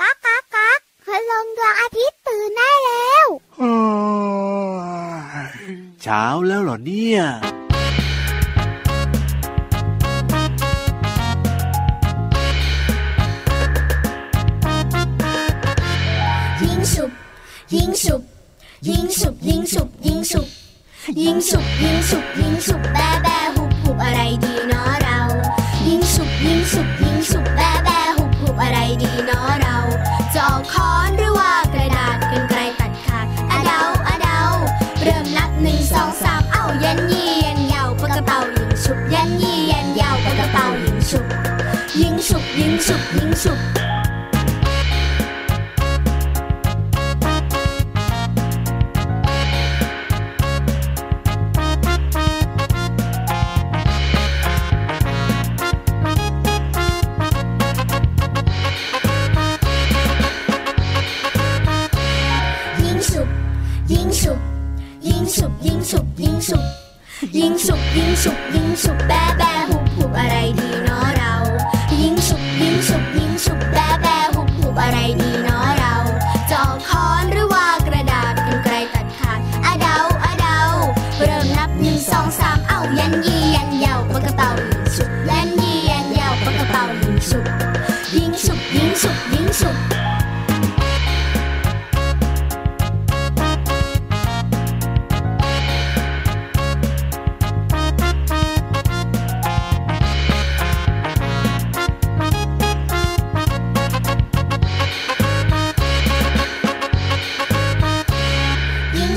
ก๊ากก๊ากก๊ากคืลงดวงอาทิตย์ตื่นได้แล้วเช้าแล้วเหรอเนี่ยยิงฉุบยิงฉุบยิงฉุบยิงฉุบยิงฉุบยิงฉุบยิงฉุบยิงฉุบแบแบหุบหุบอะไรดี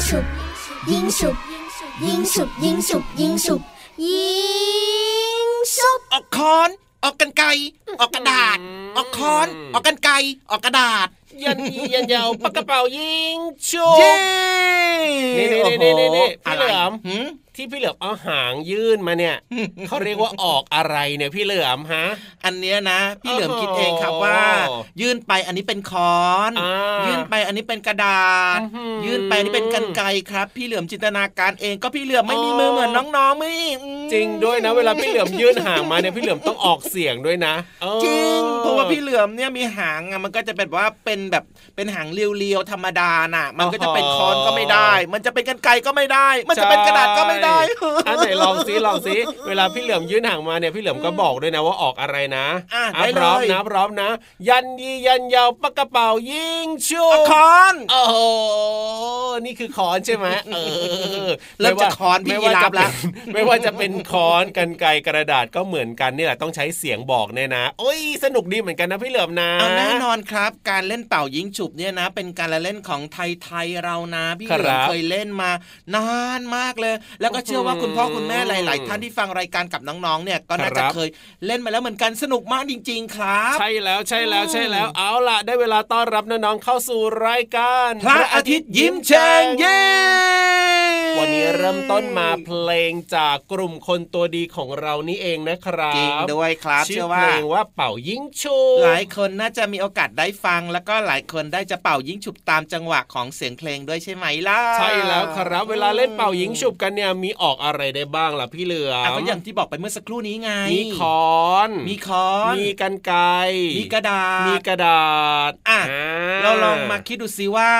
ฉุบยิงฉุบยิงฉุบยิงฉุบยิงฉุบยิงฉุบออกคอน ออกกันไกออกกระดาษ ออกคอน ออกกันไกออกกระดาษ ยันยียันยาวปากกระเป๋ายิงชุบเย้นี่นี่นี่นี่นี่โอ้พี่โหเหลือมหืมที่พี่เหลือมเอาหางยื่นมาเนี่ยเขาเรียกว่าออกอะไรเนี่ยพี่เหลือมฮะ อันเนี้ยนะ พี่เหลือมโอ้โหคิดเองครับว่า ยื่นไปอันนี้เป็นค้อนอ่ายื่ยื่นไปอันนี้เป็นกระดาษอื้อหือยื่นไปอันนี้เป็นกันไกรครับ พี่เหลือมจินตนาการเองก็พี่เหลือมไม่มีมือเหมือนน้องๆไม่อืมจริงด้วยนะ เวลาพี่เหลือมยื่นหางมาเนี่ยพี่เหลือมต้องออกเสียงด้วยนะเออจริงเพราะว่าพี่เหลือมเนี่ยมีหางอะมันก็จะแบบว่าเป็นแบบเป็นหางเรียวๆธรรมดาน่ะ มันก็จะเป็นค้อนก็ไม่ได้ มันจะเป็นกันไกรก็ไม่ได้ มันจะเป็นกระดาษก็ไม่ได้อันไหนลองซิลองซิเวลาพี่เหลือมยื่นหางมาเนี่ยพี่เหลือมก็บอกด้วยนะว่าออกอะไรนะอะอะได้พร้อมเลยนะพร้อมนะ ยันยียันยาวปากกระเป๋ายิงชุบค้อนโอ้โหนี่คือค้อนใช่ไหมเออเริ่มจะค้อนพี่ไม่ว่ายีราจะฟเป็แล้นวไม่ว่าจะเป็นค้อนกันไกรกระดาษก็เหมือนกันนี่แหละต้องใช้เสียงบอกเนี่ยนะโอ้ยสนุกดีเหมือนกันนะพี่เหลือมนะเอาแน่นอนครับ การเล่นเป่ายิงฉุบเนี่ยนะ เป็นการละเล่นของไทยๆเรานะ พี่ครับเหลือมเคยเล่นมานานมากเลย แล้วก็เชื่อว่าคุณพ่อคุณแม่หลาย ๆ ท่านที่ฟังรายการกับน้องๆเนี่ยก็น่าคจะรับเคยเล่นมาแล้วเหมือนกันสนุกมากจริง ๆ ครับ ใช่แล้วใช่แล้วใช่แล้ว เอาล่ะ ได้เวลาต้อนรับน้องๆเข้าสู่รายการพระอาทิตย์ยิ้มแฉ่งเย้วันนี้เริ่มต้นมาเพลงจากกลุ่มคนตัวดีของเรานี่เองนะครับจริงด้วยครับชื่เชื่ออเพว่าลงว่าเป่ายิงชูหลายคนน่าจะมีโอกาสได้ฟังแล้วก็หลายคนได้จะเป่ายิงฉุบตามจังหวะของเสียงเพลงด้วยใช่ไหมล่ะ ใช่แล้วครับ เวลาเล่นเป่ายิงฉุบกันเนี่ยมีออกอะไรได้บ้างล่ะพี่เหลืออะมก็อย่างที่บอกไปเมื่อสักครู่นี้ไง มีคอน มีค้อน มีกันไกรมีกระดาษ มีกระดาษ อะอ่เราลองมาคิดดูซิว่า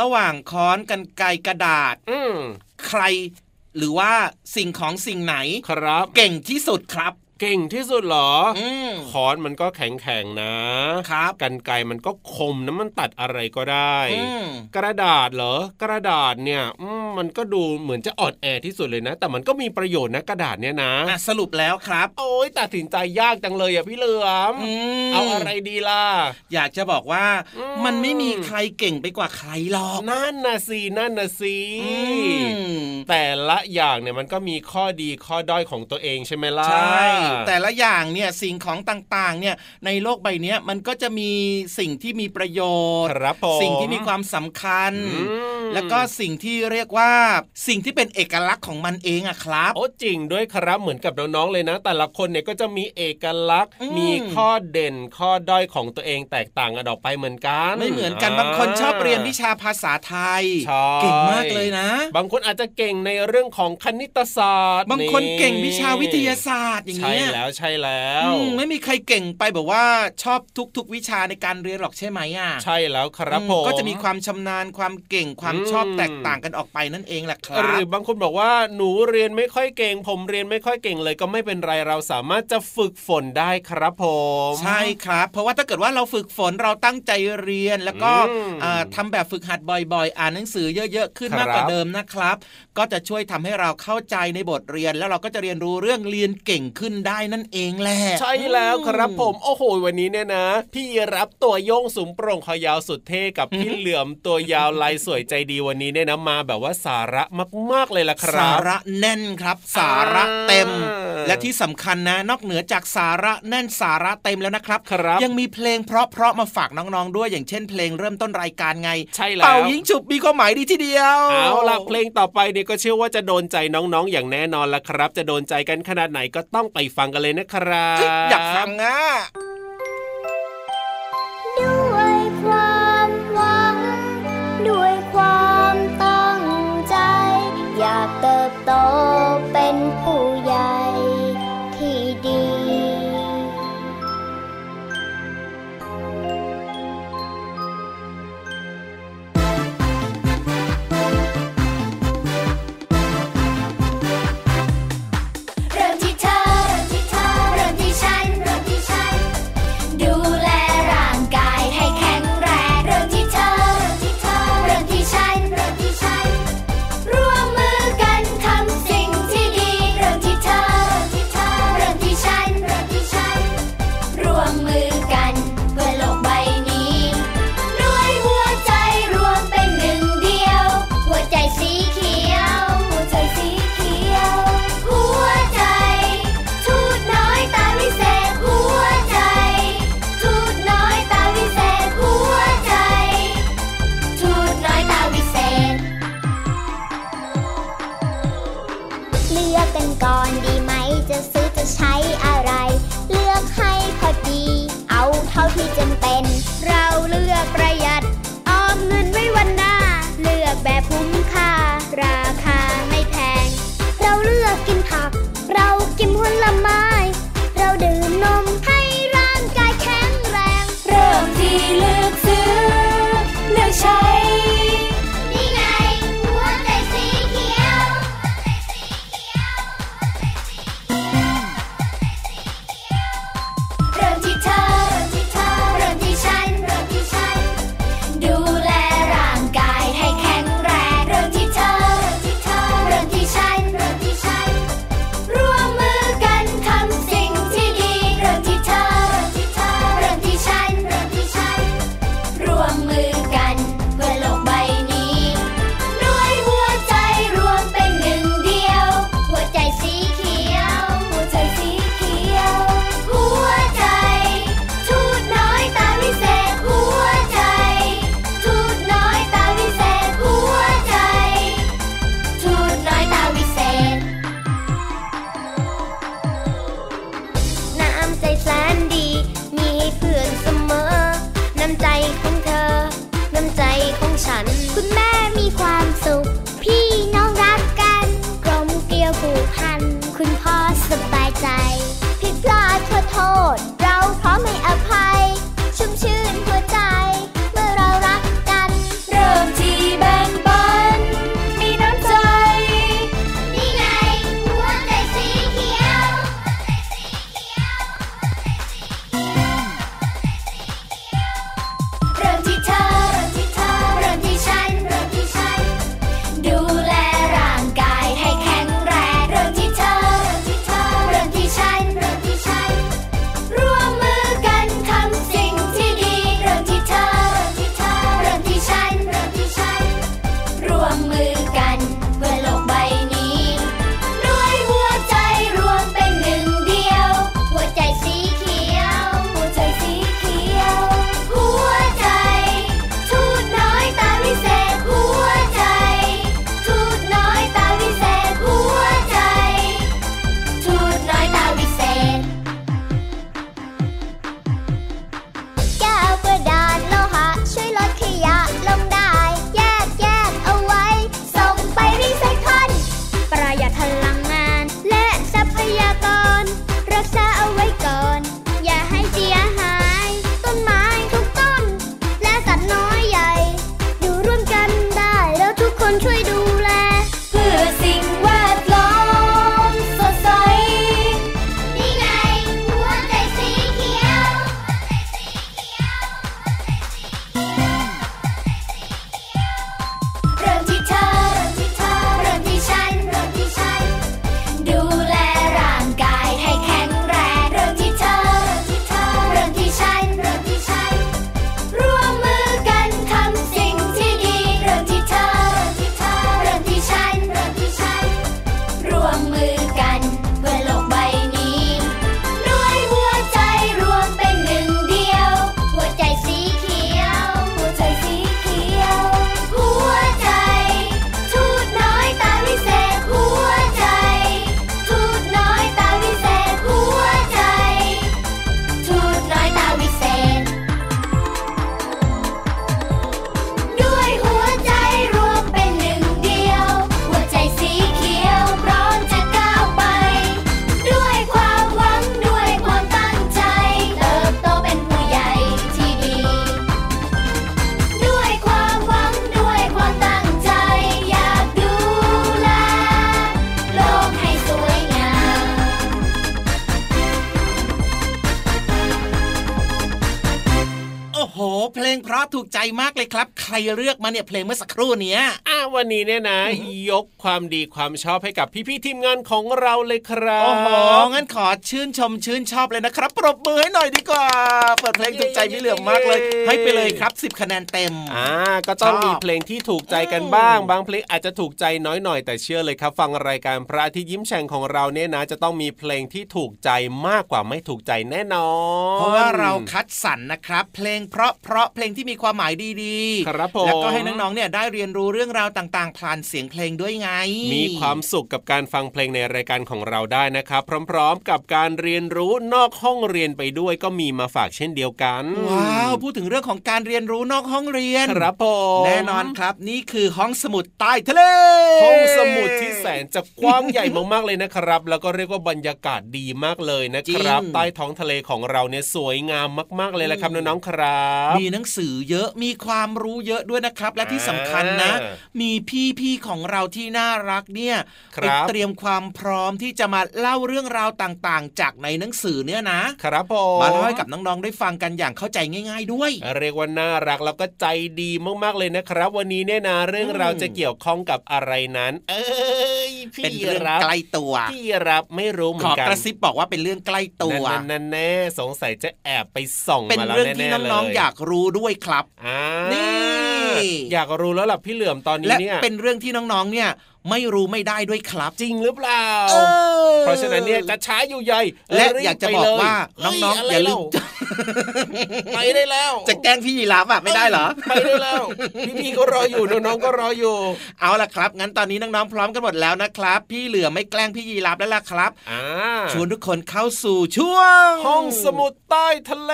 ระหว่างค้อนกันไกรกระดาษ อืมใครหรือว่าสิ่งของสิ่งไหนครับ เก่งที่สุดครับ เก่งที่สุดเหรออืมค้อนมันก็แข็งแข็งๆนะครับกันไกรมันก็คมนะมันตัดอะไรก็ได้อืมกระดาษเหรอ กระดาษเนี่ยอืมมันก็ดูเหมือนจะอ่อนแอที่สุดเลยนะ แต่มันก็มีประโยชน์นะกระดาษเนี่ยนะอะสรุปแล้วครับ โอ้ยตัดสินใจยากจังเลยอะพี่เหลือมอืมเอาอะไรดีล่ะอยากจะบอกว่าอืมมันไม่มีใครเก่งไปกว่าใครหรอกนั่นนะสินั่นนะสิอืมแต่ละอย่างเนี่ยมันก็มีข้อดีข้อด้อยของตัวเองใช่ไหมล่ะใช่แต่ละอย่างเนี่ยสิ่งของต่างๆเนี่ยในโลกใบเนี้ยมันก็จะมีสิ่งที่มีประโยชน์ครับผมสิ่งที่มีความสำคัญอืมแล้วก็สิ่งที่เรียกว่าสิ่งที่เป็นเอกลักษณ์ของมันเองอะครับโอ้จริงด้วยครับเหมือนกับน้องๆเลยนะ แต่ละคนเนี่ยก็จะมีเอกลักษณ์อืมมีข้อเด่นข้อด้อยของตัวเองแตกต่างกันออกไปเหมือนกันไม่เหมือนกันบางคนชอบเรียนวิชาภาษาไทยใช่เก่งมากเลยนะ บางคนอาจจะเก่งในเรื่องของคณิตศาสตร์ บางคนเก่งวิชาวิทยาศาสตร์อย่างใช่เงี้ยแล้วใช่แล้วอืมไม่มีใครเก่งไปแบบว่าชอบทุก ๆ วิชาในการเรียนหรอกใช่ไหมอะใช่แล้วครับอืมผมก็จะมีความชำนาญความเก่งความอืมชอบแตกต่างกันออกไปนั่นเองแหละครัหรือบบางคนบอกว่าหนูเรียนไม่ค่อยเก่ง ผมเรียนไม่ค่อยเก่งเลยก็ไม่เป็นไรเราสามารถจะฝึกฝนได้ครับผมใช่ครับ เพราะว่าถ้าเกิดว่าเราฝึกฝนเราตั้งใจเรียนแล้วก็อืมอ่าทำาแบบฝึกหัดบ่อย ๆ อ่านหนังสือเยอะ ๆ ขึ้นครับมากกว่าเดิมนะครับ ก็จะช่วยทำให้เราเข้าใจในบทเรียนแล้วเราก็จะเรียนรู้เรื่องเรียนเก่งขึ้นได้นั่นเองแหละใช่แล้วครับผมโอ้โหวันนี้เนี่ยนะ พี่รับตัวโยงสูงโปร่งคอยาวสุดเท่กับพี่เหลือมตัวยาวลายสวยใจดีวันนี้เนี่ยนะมาแบบว่าสาระมากๆเลยล่ะครัสาบระแน่นครับ สาระเต็มอ่าและที่สำคัญนะ นอกเหนือจากสาระแน่นสาระเต็มแล้วนะครับครับ ยังมีเพลงเพราะๆมาฝากน้องๆด้วยอย่างเช่น เพลงเริ่มต้นรายการไงใช่แล้วเป่ายิงฉุบมีความหมายดีทีเดียวเอาล่ะเพลงต่อไปเนี่ยก็เชื่อว่าจะโดนใจน้องๆอย่างแน่นอนละครับ จะโดนใจกันขนาดไหนก็ต้องไปฟังกันเลยนะครับอยากฟังอะ รับใครเลือกมาเนี่ยเพลงเมื่อสักครู่เนี้ย วันนี้เนี่ยนะ ยกความดีความชอบให้กับพี่ๆทีมงานของเราเลยครับโอ้โหงั้นขอชื่นชมชื่นชอบเลยนะครับ ปรบมือให้หน่อยดีกว่าเปิดเพลงถูกใจพี่เหลือมมากเลย ให้ไปเลยครับ 10 คะแนนเต็มอ่าก็ต้องชอบมีเพลงที่ถูกใจกันบ้างอืมบางเพลงอาจจะถูกใจน้อยหน่อยแต่เชื่อเลยครับ ฟังรายการพระอาทิตย์ยิ้มแฉ่งของเราเนี่ยนะ จะต้องมีเพลงที่ถูกใจมากกว่าไม่ถูกใจแน่นอนเพราะว่าเราคัดสรรนะครับ เพลงเพราะเพราะเพลงที่มีความหมายดีๆ ครับผมแล้วก็ให้น้องๆเนี่ยได้เรียนรู้เรื่องราวต่างๆ ผ่านเสียงเพลงด้วยไง มีความสุขกับการฟังเพลงในรายการของเราได้นะครับ พร้อมๆ กับการเรียนรู้นอกห้องเรียนไปด้วยก็มีมาฝากเช่นเดียวกัน ว้าว พูดถึงเรื่องของการเรียนรู้นอกห้องเรียน ครับผมแน่นอนครับนี่คือห้องสมุดใต้ทะเล ห้องสมุดที่แสนจะกว้างใหญ่มากๆเลยนะครับ แล้วก็เรียกว่าบรรยากาศดีมากเลยนะครับจริงใต้ท้องทะเลของเราเนี่ยสวยงามมากๆเลยแหละครับน้องๆครับ มีหนังสือเยอะมีความรู้เยอะด้วยนะครับ และที่สำคัญนะอ่ามีพี่ๆของเราที่น่ารักเนี่ยคไปรับเตรียมความพร้อมที่จะมาเล่าเรื่องราวต่างๆ จากในหนังสือเนี่ยนะครับผมมาเล่าให้กับน้องๆได้ฟังกันอย่างเข้าใจง่าย ๆ ด้วย เรียกว่าน่ารักแล้วก็ใจดีมากๆเลยนะครับ วันนี้เนี่ยนะเรื่องราวอืมจะเกี่ยวข้องกับอะไรนั้น เอ้ยพี่เป็นเรื่องรับใกล้ตัวพี่รับไม่รู้เหมืขออนกันกระซิบบอกว่าเป็นเรื่องใกล้ตัวนั่นนั่นๆๆแน่สงสัยจะแอบไปส่องเป็นมาแล้วเรื่องที่แน่ๆน้องๆเลยอยากรู้ด้วยครับอ่านี่อยากรู้แล้วล่ะพี่เหลือมตอนนี้และเนี่ยเป็นเรื่องที่น้องๆเนี่ยไม่รู้ไม่ได้ด้วยครับจริงหรือเปล่าอเพราะฉะนั้นเนี่ยจะช้าอยู่ใหญ่และรีบอยากจะบอกว่าไปเลยน้องเฮ้ๆอย่าลืมไปได้แล้ว จะแกล้งพี่ยีราฟอะไม่ได้เหรอไปได้แล้วพี่ๆก็รออยู่น้องๆก็รออยู่ เอาล่ะครับ งั้นตอนนี้น้องๆพร้อมกันหมดแล้วนะครับ พี่เหลือไม่แกล้งพี่ยีราฟแล้วล่ะครับอ่าชวนทุกคนเข้าสู่ช่วง ห้องสมุดใต้ทะเล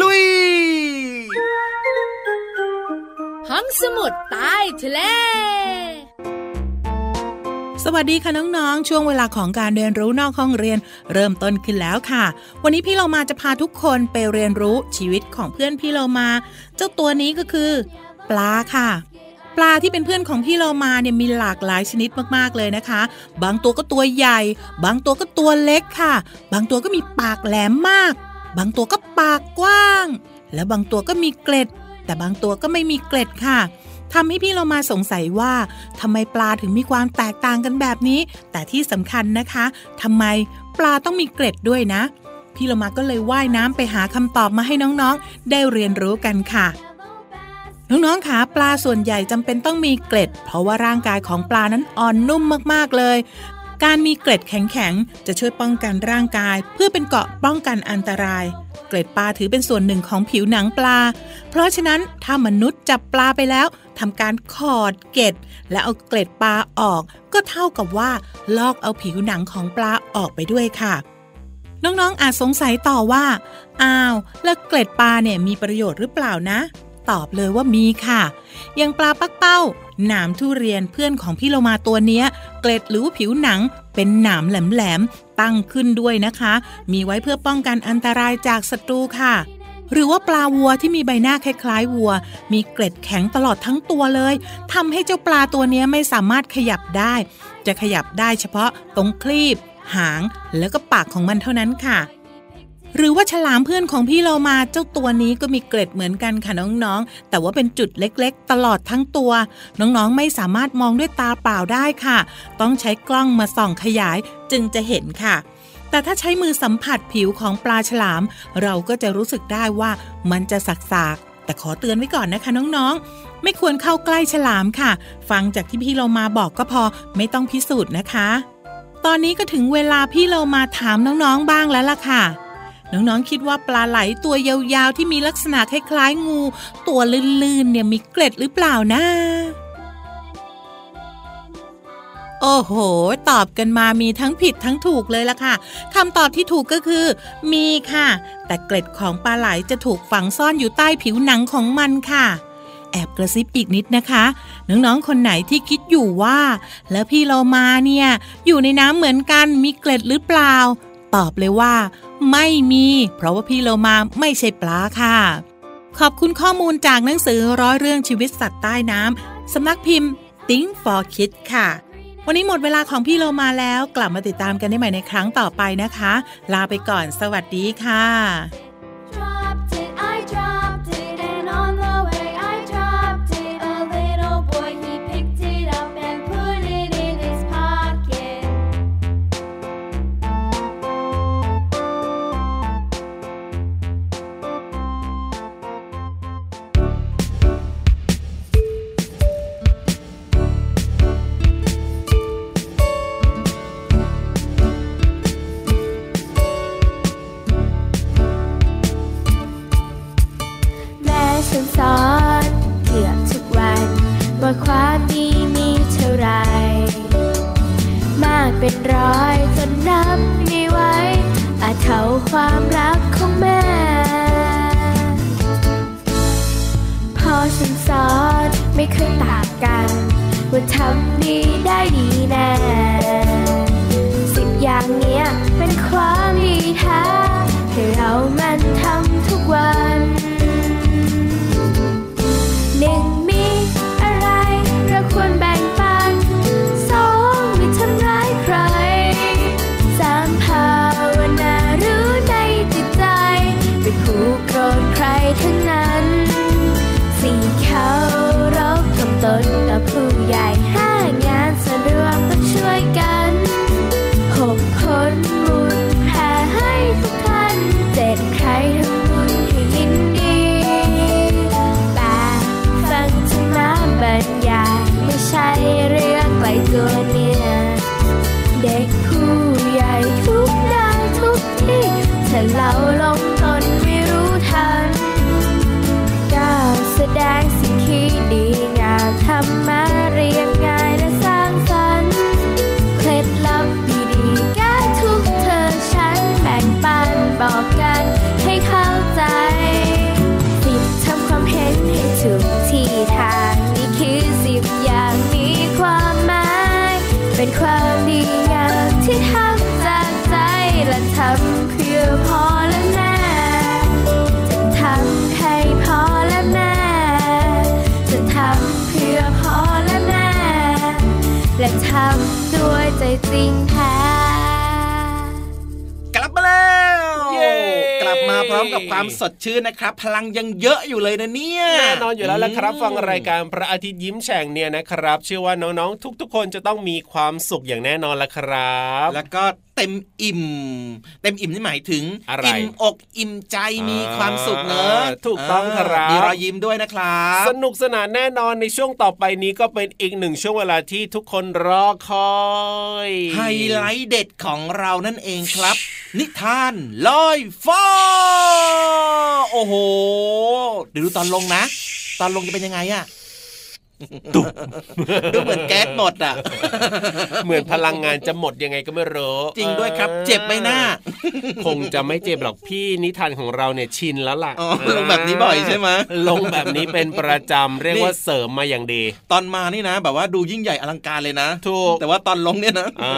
ลุยห้ องสมุดใต้ทะเล สวัสดีค่ะน้องๆ ช่วงเวลาของการเรียนรู้นอกห้องเรียน เริ่มต้นขึ้นแล้วค่ะ วันนี้พี่เรามาจะพาทุกคนไปเรียนรู้ชีวิตของเพื่อนพี่เรามา เจ้าตัวนี้ก็คือ ปลาค่ะปลาที่เป็นเพื่อนของพี่เรามาเนี่ยมีหลากหลายชนิดมากๆเลยนะคะ บางตัวก็ตัวใหญ่ บางตัวก็ตัวเล็กค่ะ บางตัวก็มีปากแหลมมาก บางตัวก็ปากกว้าง และบางตัวก็มีเกล็ด แต่บางตัวก็ไม่มีเกล็ดค่ะทำให้พี่เรามาสงสัยว่าทำไมปลาถึงมีความแตกต่างกันแบบนี้ แต่ที่สำคัญนะคะทำไมปลาต้องมีเกล็ดด้วยนะ พี่เรามาก็เลยว่ายน้ำไปหาคำตอบมาให้น้องๆ ได้เรียนรู้กันค่ะน้องๆคะปลาส่วนใหญ่จำเป็นต้องมีเกล็ด เพราะว่าร่างกายของปลานั้นอ่อนนุ่มมากๆ เลย การมีเกล็ดแข็งๆ จะช่วยป้องกันร่างกาย เพื่อเป็นเกราะป้องกันอันตราย เกล็ดปลาถือเป็นส่วนหนึ่งของผิวหนังปลา เพราะฉะนั้นถ้ามนุษย์จับปลาไปแล้วทำการขอดเกล็ด และเอาเกล็ดปลาออก ก็เท่ากับว่า ลอกเอาผิวหนังของปลาออกไปด้วยค่ะ น้องๆอาจสงสัยต่อว่า อ้าว แล้วเกล็ดปลาเนี่ยมีประโยชน์หรือเปล่านะ ตอบเลยว่ามีค่ะ อย่างปลาปักเป้า หนามทุเรียนเพื่อนของพี่โลมาตัวเนี้ย เกล็ดหรือผิวหนังเป็นหนามแหลมๆ ตั้งขึ้นด้วยนะคะ มีไว้เพื่อป้องกันอันตรายจากศัตรูค่ะ หรือว่าปลาวัวที่มีใบหน้าคล้ายๆวัว มีเกล็ดแข็งตลอดทั้งตัวเลยทำให้เจ้าปลาตัวนี้ไม่สามารถขยับได้ จะขยับได้เฉพาะตรงคลีบ หาง แล้วก็ปากของมันเท่านั้นค่ะ หรือว่าฉลามเพื่อนของพี่เรามาเจ้าตัวนี้ก็มีเกล็ดเหมือนกันค่ะน้องๆ แต่ว่าเป็นจุดเล็กๆ ตลอดทั้งตัว น้องๆ ไม่สามารถมองด้วยตาเปล่าได้ค่ะ ต้องใช้กล้องมาส่องขยายจึงจะเห็นค่ะ แต่ถ้าใช้มือสัมผัสผิวของปลาฉลาม เราก็จะรู้สึกได้ว่ามันจะสักๆแต่ขอเตือนไว้ก่อนนะคะน้องๆ ไม่ควรเข้าใกล้ฉลามค่ะ ฟังจากที่พี่เรามาบอกก็พอไม่ต้องพิสูจน์นะคะ ตอนนี้ก็ถึงเวลาพี่เรามาถามน้องๆบ้างแล้วล่ะค่ะ น้องๆคิดว่าปลาไหลตัวยาวๆที่มีลักษณะคล้ายๆงู ตัวลื่นๆเนี่ยมีเกล็ดหรือเปล่านะโอ้โห ตอบกันมามีทั้งผิดทั้งถูกเลยล่ะค่ะคำตอบที่ถูกก็คือ มีค่ะ แต่เกล็ดของปลาไหลจะถูกฝังซ่อนอยู่ใต้ผิวหนังของมันค่ะ แอบกระซิบอีกนิดนะคะ น้องๆคนไหนที่คิดอยู่ว่า แล้วพี่เรามาเนี่ย อยู่ในน้ำเหมือนกันมีเกล็ดหรือเปล่า ตอบเลยว่า ไม่มี เพราะว่าพี่โลมาไม่ใช่ปลาค่ะ ขอบคุณข้อมูลจากหนังสือร้อยเรื่องชีวิตสัตว์ใต้น้ำสำนักพิมพ์ Think for Kids ค่ะ วันนี้หมดเวลาของพี่โลมาแล้ว กลับมาติดตามกันได้ใหม่ในครั้งต่อไปนะคะ ลาไปก่อนสวัสดีค่ะ เป็นร้อยจนนับไม่ไหวอาจเท่าความรักของแม่ พอฉันสอนไม่เคยต่างกัน ว่าทำดีได้ดีแน่สิบอย่างเนี้ยเป็นความดีแท้ให้เรามันทำำด้วยใจจริงแท้กลับมาแล้วเย้กลับมาพร้อมกับความสดชื่นนะครับ พลังยังเยอะอยู่เลยนะเนี่ยแน่นอนอยู่แล้วละครับอืมฟังรายการพระอาทิตย์ยิ้มแฉ่งเนี่ยนะครับ เชื่อว่าน้องๆ ทุกๆ คนจะต้องมีความสุขอย่างแน่นอนละครับ แล้วก็ เต็มอิ่ม เต็มอิ่มนี่หมายถึงอะไรอิ่มอกอิ่มใจมีความสุขเนอะอ่าถูกต้องครับมีรอยยิ้มด้วยนะครับ สนุกสนานแน่นอนในช่วงต่อไปนี้ก็เป็นอีกหนึ่งช่วงเวลาที่ทุกคนรอคอยไฮไลท์เด็ดของเรานั่นเองครับ นิทานลอยฟ้าโอ้โหเดี๋ยวดูตอนลงนะ ตอนลงจะเป็นยังไงอะ ตุดูเหมือนแก๊สหมดอะ เหมือนพลังงานจะหมดยังไงก็ไม่รู้จริงด้วยครับ เจ็บไหมหน้า คงจะไม่เจ็บหรอกพี่นิทานของเราเนี่ยชินแล้วล่ะอ๋อลงแบบนี้บ่อยใช่ไหมลงแบบนี้เป็นประจำเรียกว่าเสริมมาอย่างดี ตอนมานี่นะ แบบว่าดูยิ่งใหญ่อลังการเลยนะถูกแต่ว่าตอนลงเนี่ยนะอ่า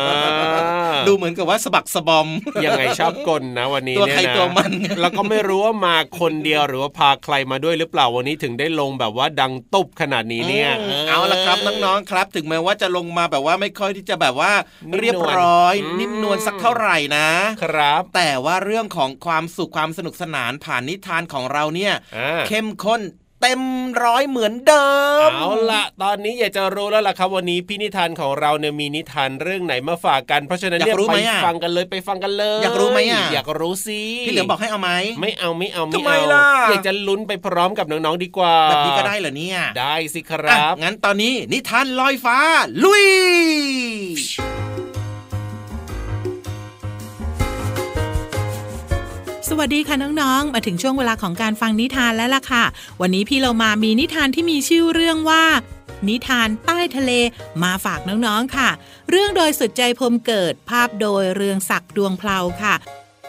ดูเหมือนกับว่าสะบักสะบอมยังไงชอบกลนะวันนี้ตัวเนี่ยใครนะตัวมันแล้วก็ไม่รู้ว่ามาคนเดียวหรือว่าพาใครมาด้วยหรือเปล่าวันนี้ถึงได้ลงแบบว่าดังตุบขนาดนี้เนี่ยอืมเอาละครับน้องๆครับ ถึงแม้ว่าจะลงมาแบบว่าไม่ค่อยที่จะแบบว่านิ่มนวลเรียบร้อยอืมนิ่มนวลสักเท่าไหร่นะ ครับ แต่ว่าเรื่องของความสุขความสนุกสนานผ่านนิทานของเราเนี่ยอ่าเข้มข้น เต็มร้อยเหมือนเดิม เอาละตอนนี้อยากจะรู้แล้วล่ะครับวันนี้พี่นิทานของเราเนี่ยมีนิทานเรื่องไหนมาฝากกัน เพราะฉะนั้นเนี่ยอยากรู้ไปไหมอะฟังกันเลยไปฟังกันเลย อยากรู้ไหมอะอยากรู้สิพี่เหลือมบอกให้เอาไหมไม่เอาไม่เอาไม่ทำไมเอาล่ะอยากจะลุ้นไปพร้อมกับน้องๆดีกว่าแบบนี้ก็ได้เหรอเนี่ยได้สิคอะรับงั้นตอนนี้นิทานลอยฟ้า ลุย วัสดีค่ะน้องๆ มาถึงช่วงเวลาของการฟังนิทานแล้วล่ะค่ะ วันนี้พี่เรามามีนิทานที่มีชื่อเรื่องว่า นิทานใต้ทะเลมาฝากน้องๆค่ะ เรื่องโดยสุดใจพรมเกิดภาพโดยเรืองศักดิ์ดวงเพลาค่ะ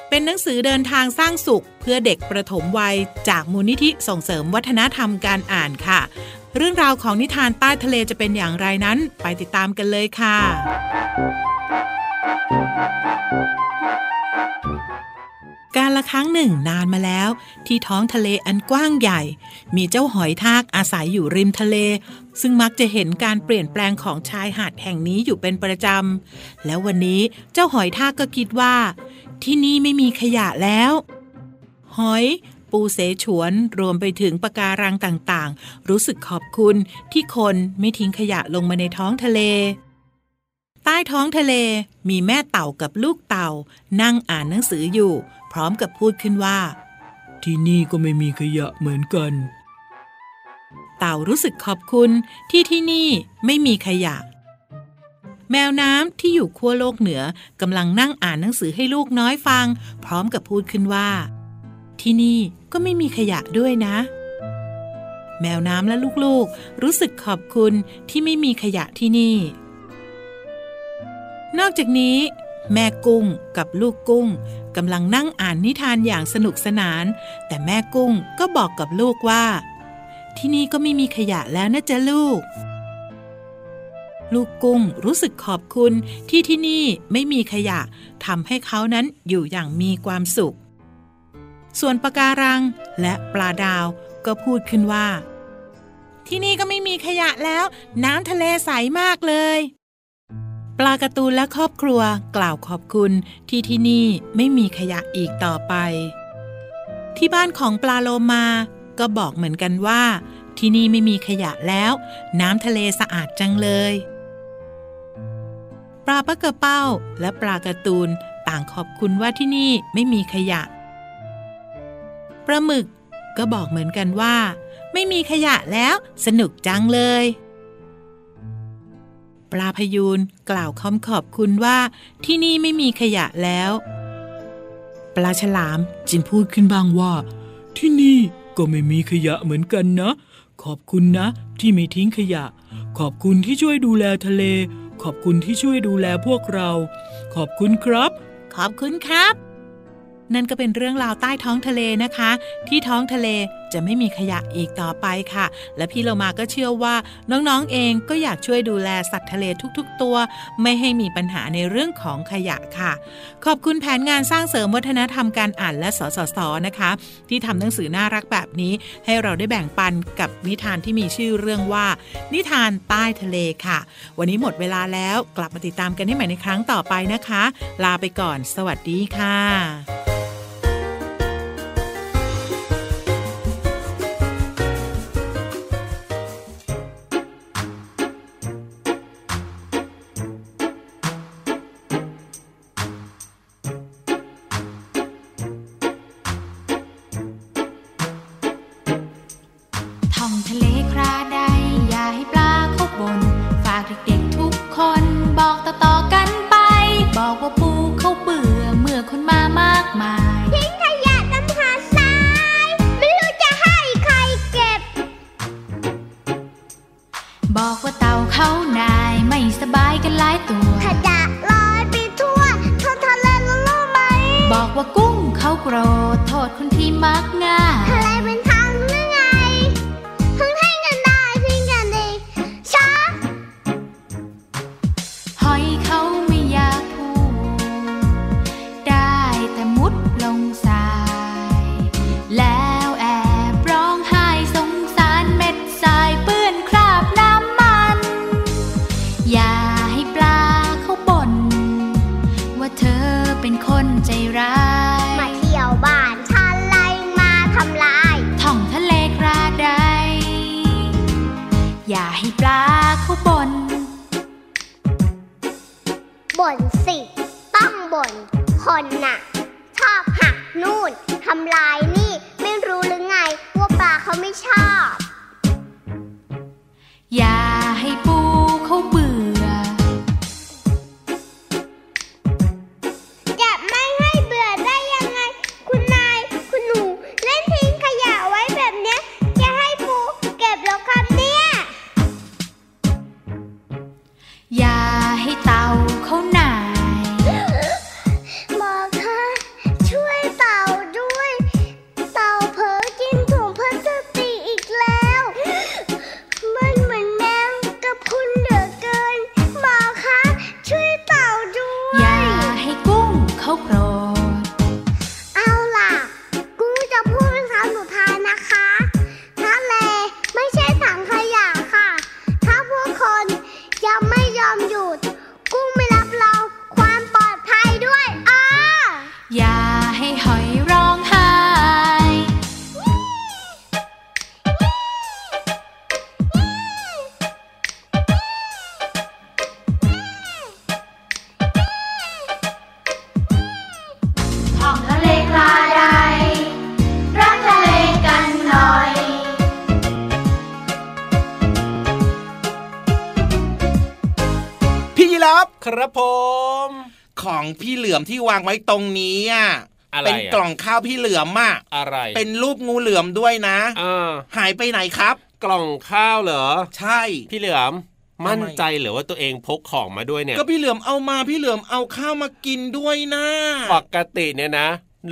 เป็นหนังสือเดินทางสร้างสุข เพื่อเด็กประถมวัย จากมูลนิธิส่งเสริมวัฒนธรรมการอ่านค่ะ เรื่องราวของนิทานใต้ทะเลจะเป็นอย่างไรนั้น ไปติดตามกันเลยค่ะ การละครั้งหนึ่งนานมาแล้ว ที่ท้องทะเลอันกว้างใหญ่ มีเจ้าหอยทากอาศัยอยู่ริมทะเล ซึ่งมักจะเห็นการเปลี่ยนแปลงของชายหาดแห่งนี้อยู่เป็นประจำ แล้ววันนี้เจ้าหอยทากก็คิดว่า ที่นี่ไม่มีขยะแล้ว หอยปูเสฉวนรวมไปถึงปะการังต่างๆ รู้สึกขอบคุณที่คนไม่ทิ้งขยะลงมาในท้องทะเล ใต้ท้องทะเล มีแม่เต่ากับลูกเต่า นั่งอ่านหนังสืออยู่ พร้อมกับพูดขึ้นว่า ที่นี่ก็ไม่มีขยะเหมือนกัน เต่ารู้สึกขอบคุณที่ที่นี่ไม่มีขยะ แมวน้ำที่อยู่ขั้วโลกเหนือกำลังนั่งอ่านหนังสือให้ลูกน้อยฟัง พร้อมกับพูดขึ้นว่า ที่นี่ก็ไม่มีขยะด้วยนะแมวน้ำและลูกๆ รู้สึกขอบคุณที่ไม่มีขยะที่นี่ นอกจากนี้ แม่กุ้งกับลูกกุ้งกำลังนั่งอ่านนิทานอย่างสนุกสนาน แต่แม่กุ้งก็บอกกับลูกว่า ที่นี่ก็ไม่มีขยะแล้วนะจ๊ะลูก ลูกกุ้งรู้สึกขอบคุณที่ที่นี่ไม่มีขยะทำให้เขานั้นอยู่อย่างมีความสุข ส่วนปะการังและปลาดาวก็พูดขึ้นว่า ที่นี่ก็ไม่มีขยะแล้ว น้ำทะเลใสมากเลย ปลาการ์ตูนและครอบครัวกล่าวขอบคุณที่ที่นี่ไม่มีขยะอีกต่อไป ที่บ้านของปลาโลมา ก็บอกเหมือนกันว่า ที่นี่ไม่มีขยะแล้ว น้ำทะเลสะอาดจังเลย ปลาปะกระเป้าและปลาการ์ตูนต่างขอบคุณว่าที่นี่ไม่มีขยะปลาหมึกก็บอกเหมือนกันว่า ไม่มีขยะแล้วสนุกจังเลย ปลาพยูนกล่าวคำขอบคุณว่าที่นี่ไม่มีขยะแล้ว ปลาฉลามจึงพูดขึ้นบ้างว่า ที่นี่ก็ไม่มีขยะเหมือนกันนะ ขอบคุณนะ ที่ไม่ทิ้งขยะ ขอบคุณที่ช่วยดูแลทะเล ขอบคุณที่ช่วยดูแลพวกเรา ขอบคุณครับ ขอบคุณครับ นั่นก็เป็นเรื่องราวใต้ท้องทะเลนะคะ ที่ท้องทะเล จะไม่มีขยะอีกต่อไปค่ะ และพี่เรามาก็เชื่อว่าน้องๆเองก็อยากช่วยดูแลสัตว์ทะเลทุกๆ ตัว ไม่ให้มีปัญหาในเรื่องของขยะค่ะ ขอบคุณแผนงานสร้างเสริมวัฒนธรรมการอ่านและสสสนะคะ ที่ทำหนังสือน่ารักแบบนี้ ให้เราได้แบ่งปันกับนิทานที่มีชื่อเรื่องว่า นิทานใต้ทะเลค่ะ วันนี้หมดเวลาแล้วกลับมาติดตามกันได้ใหม่ในครั้งต่อไปนะคะ ลาไปก่อน สวัสดีค่ะ อกต่อ อย่าให้ปลาเขาบ่นบ่นสิ ต้องบ่นคนน่ะ ชอบหักนู่นทำลายนี่ไม่รู้หรือไงว่าปลาเขาไม่ชอบ อย่าให้ปู ลือมที่วางไว้ตรงนี้อะอะไรเป็นอะกล่องข้าวพี่เหลือมอะอะไร เป็นรูปงูเหลือมด้วยนะอ่าหายไปไหนครับ กล่องข้าวเหรอ ใช่ พี่เหลือมมั่นใจเหรือว่าตัวเองพกของมาด้วยเนี่ย ก็พี่เหลือมเอามาพี่เหลือมเอาข้าวมากินด้วยนะ ปกติเนี่ยนะ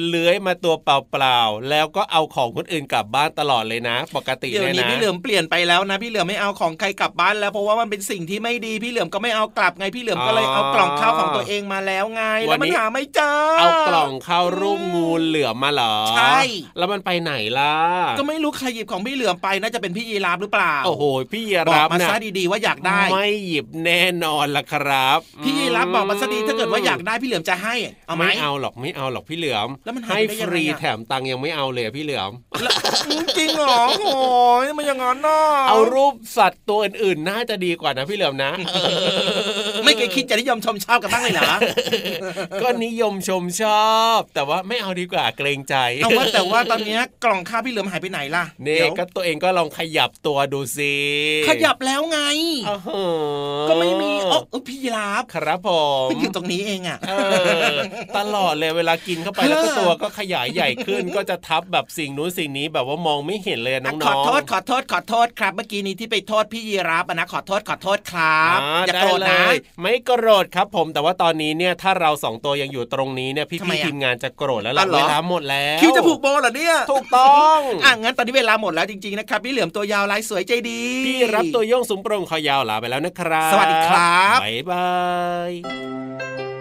เลื้อยมาตัวเปล่าๆแล้วก็เอาของคนอื่นกลับบ้านตลอดเลยนะ ปกติเดี๋ยวเนี่ยนี้นะพี่เหลือมเปลี่ยนไปแล้วนะ พี่เหลือมไม่เอาของใครกลับบ้านแล้วเพราะว่ามันเป็นสิ่งที่ไม่ดีพี่เหลือมก็ไม่เอากลับไงพี่เหลือมก็เลยเอากล่องข้าวของตัวเองมาแล้วไงแล้วมันหาไม่เจอเอากล่องข้าวรูปงูเหลือมมาเหรอใช่แล้วมันไปไหนล่ะก็ไม่รู้ใครหยิบของพี่เหลือมไปน่าจะเป็นพี่ยีราฟหรือเปล่าโอ้โหพี่ยีบอรักบมานะซะดีๆว่าอยากได้ ไม่หยิบแน่นอนละครับ พี่ยีราฟบอกมาซะดีถ้าเกิดว่าอยากได้พี่เหลือมจะให้เอาไหมไม่เอาหรอกไม่เอาหรอกพี่เหลือมแล้วมันหาให้ไปได้ฟยังไงรีอะแถมตังค์ยังไม่เอาเลยอะพี่เหลือมแล้วจริงเหรอโอ้ยมันอย่างนั้นน่ะเอารูปสัตว์ตัวอื่นๆน่าจะดีกว่านะพี่เหลือมนะ ไม่เคยคิดจะนิยมชมชอบกันบ้างเลยเหรอก็นิยมชมชอบ แต่ว่าไม่เอาดีกว่าเกรงใจเอาว่าแต่ว่าตอนเนี้ยกล่องข้าวพี่เหลือมหายไปไหนล่ะนี่ดี๋ยวก็ตัวเองก็ลองขยับตัวดูสิขยับแล้วไงอ้าวเหรอก็ไม่มีอ๋อเออพี่ยีราฟครับผมมันอยู่ตรงนี้เองอะเออตลอดเลยเวลากินเข้าไปแล้วก็ตัวก็ขยายใหญ่ขึ้นก็จะทับแบบสิ่งนู้นสิ่งนี้แบบว่ามองไม่เห็นเลยน้องๆขอโทษขอโทษขอโทษครับ เมื่อกี้นี้ที่ไปโทษพี่ยีราฟอะนะขอโทษขอโทษครับอ่าอย่าได้โกรธเลนะยไม่โกรธครับ ผมแต่ว่าตอนนี้เนี่ยถ้าเราสองตัวยังอยู่ตรงนี้เนี่ยทำไมพี่ๆอะทีมงานจะโกรธแล้วล่ะอ๋อเหรอเวลาหมดแล้วคิวจะผูกโบเหรอเนี่ยถูกต้องอะงั้นตอนนี้เวลาหมดแล้วจริงๆนะครับพี่เหลือมตัวยาวลายสวยใจดี พี่รับตัวโยงสูงโปร่งคอยาวลาไปแล้วนะครับ สวัสดีครับบ๊ายบาย